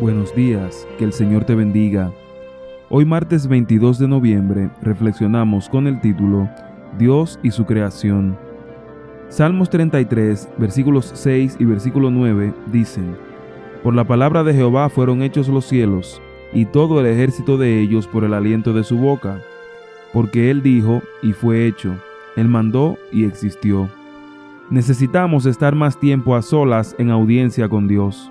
Buenos días, que el Señor te bendiga. Hoy martes 22 de noviembre reflexionamos con el título Dios y su creación. Salmos 33, versículos 6 y versículo 9 dicen, Por la palabra de Jehová fueron hechos los cielos, y todo el ejército de ellos por el aliento de su boca. Porque Él dijo, y fue hecho, Él mandó, y existió. Necesitamos estar más tiempo a solas en audiencia con Dios.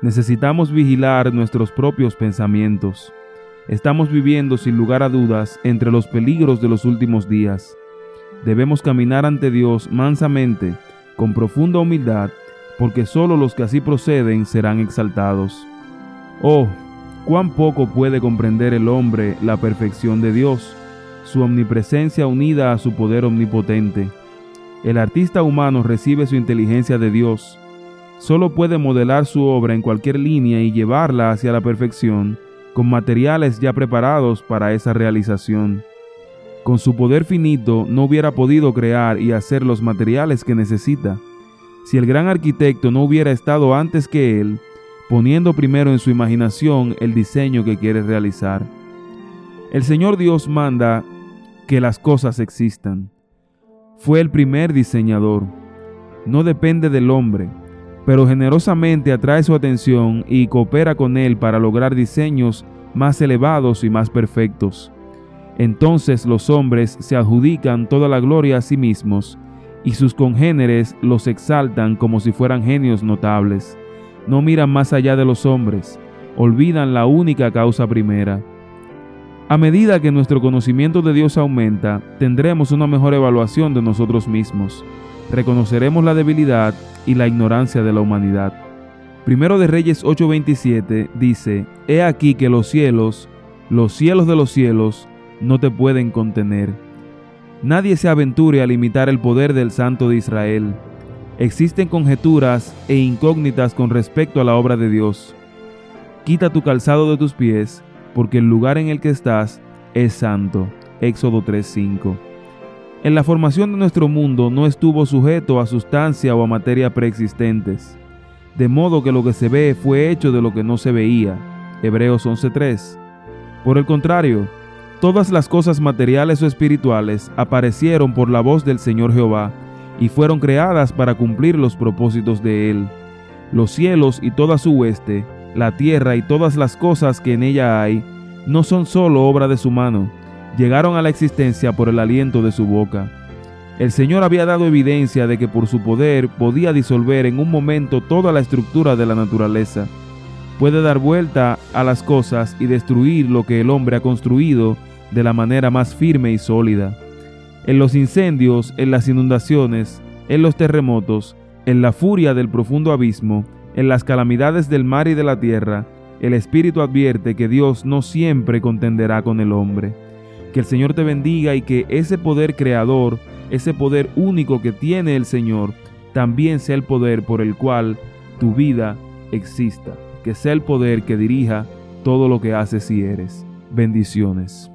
Necesitamos vigilar nuestros propios pensamientos. Estamos viviendo sin lugar a dudas entre los peligros de los últimos días. Debemos caminar ante Dios mansamente, con profunda humildad, porque sólo los que así proceden serán exaltados. Oh, cuán poco puede comprender el hombre la perfección de Dios, su omnipresencia unida a su poder omnipotente. El artista humano recibe su inteligencia de Dios, solo puede modelar su obra en cualquier línea y llevarla hacia la perfección con materiales ya preparados para esa realización. Con su poder finito no hubiera podido crear y hacer los materiales que necesita. Si el gran arquitecto no hubiera estado antes que él, poniendo primero en su imaginación el diseño que quiere realizar. El Señor Dios manda que las cosas existan. Fue el primer diseñador. No depende del hombre, pero generosamente atrae su atención y coopera con él para lograr diseños más elevados y más perfectos. Entonces los hombres se adjudican toda la gloria a sí mismos, y sus congéneres los exaltan como si fueran genios notables. No miran más allá de los hombres, olvidan la única causa primera. A medida que nuestro conocimiento de Dios aumenta, tendremos una mejor evaluación de nosotros mismos reconoceremos la debilidad y la ignorancia de la humanidad. Primero de Reyes 8:27 dice, He aquí que los cielos, los cielos de los cielos, no te pueden contener. Nadie se aventure a limitar el poder del Santo de Israel. Existen conjeturas e incógnitas con respecto a la obra de Dios. Quita tu calzado de tus pies, porque el lugar en el que estás es santo. Éxodo 3:5 en la formación de nuestro mundo no estuvo sujeto a sustancia o a materia preexistentes, de modo que lo que se ve fue hecho de lo que no se veía. Hebreos 11:3. Por el contrario, todas las cosas materiales o espirituales aparecieron por la voz del Señor Jehová y fueron creadas para cumplir los propósitos de Él. Los cielos y toda su hueste, la tierra y todas las cosas que en ella hay, no son sólo obra de su mano, llegaron a la existencia por el aliento de su boca. El Señor había dado evidencia de que por su poder podía disolver en un momento toda la estructura de la naturaleza. Puede dar vuelta a las cosas y destruir lo que el hombre ha construido de la manera más firme y sólida. En los incendios, en las inundaciones, en los terremotos, en la furia del profundo abismo, en las calamidades del mar y de la tierra, el Espíritu advierte que Dios no siempre contenderá con el hombre. Que el Señor te bendiga y que ese poder creador, ese poder único que tiene el Señor, también sea el poder por el cual tu vida exista. Que sea el poder que dirija todo lo que haces y eres. Bendiciones.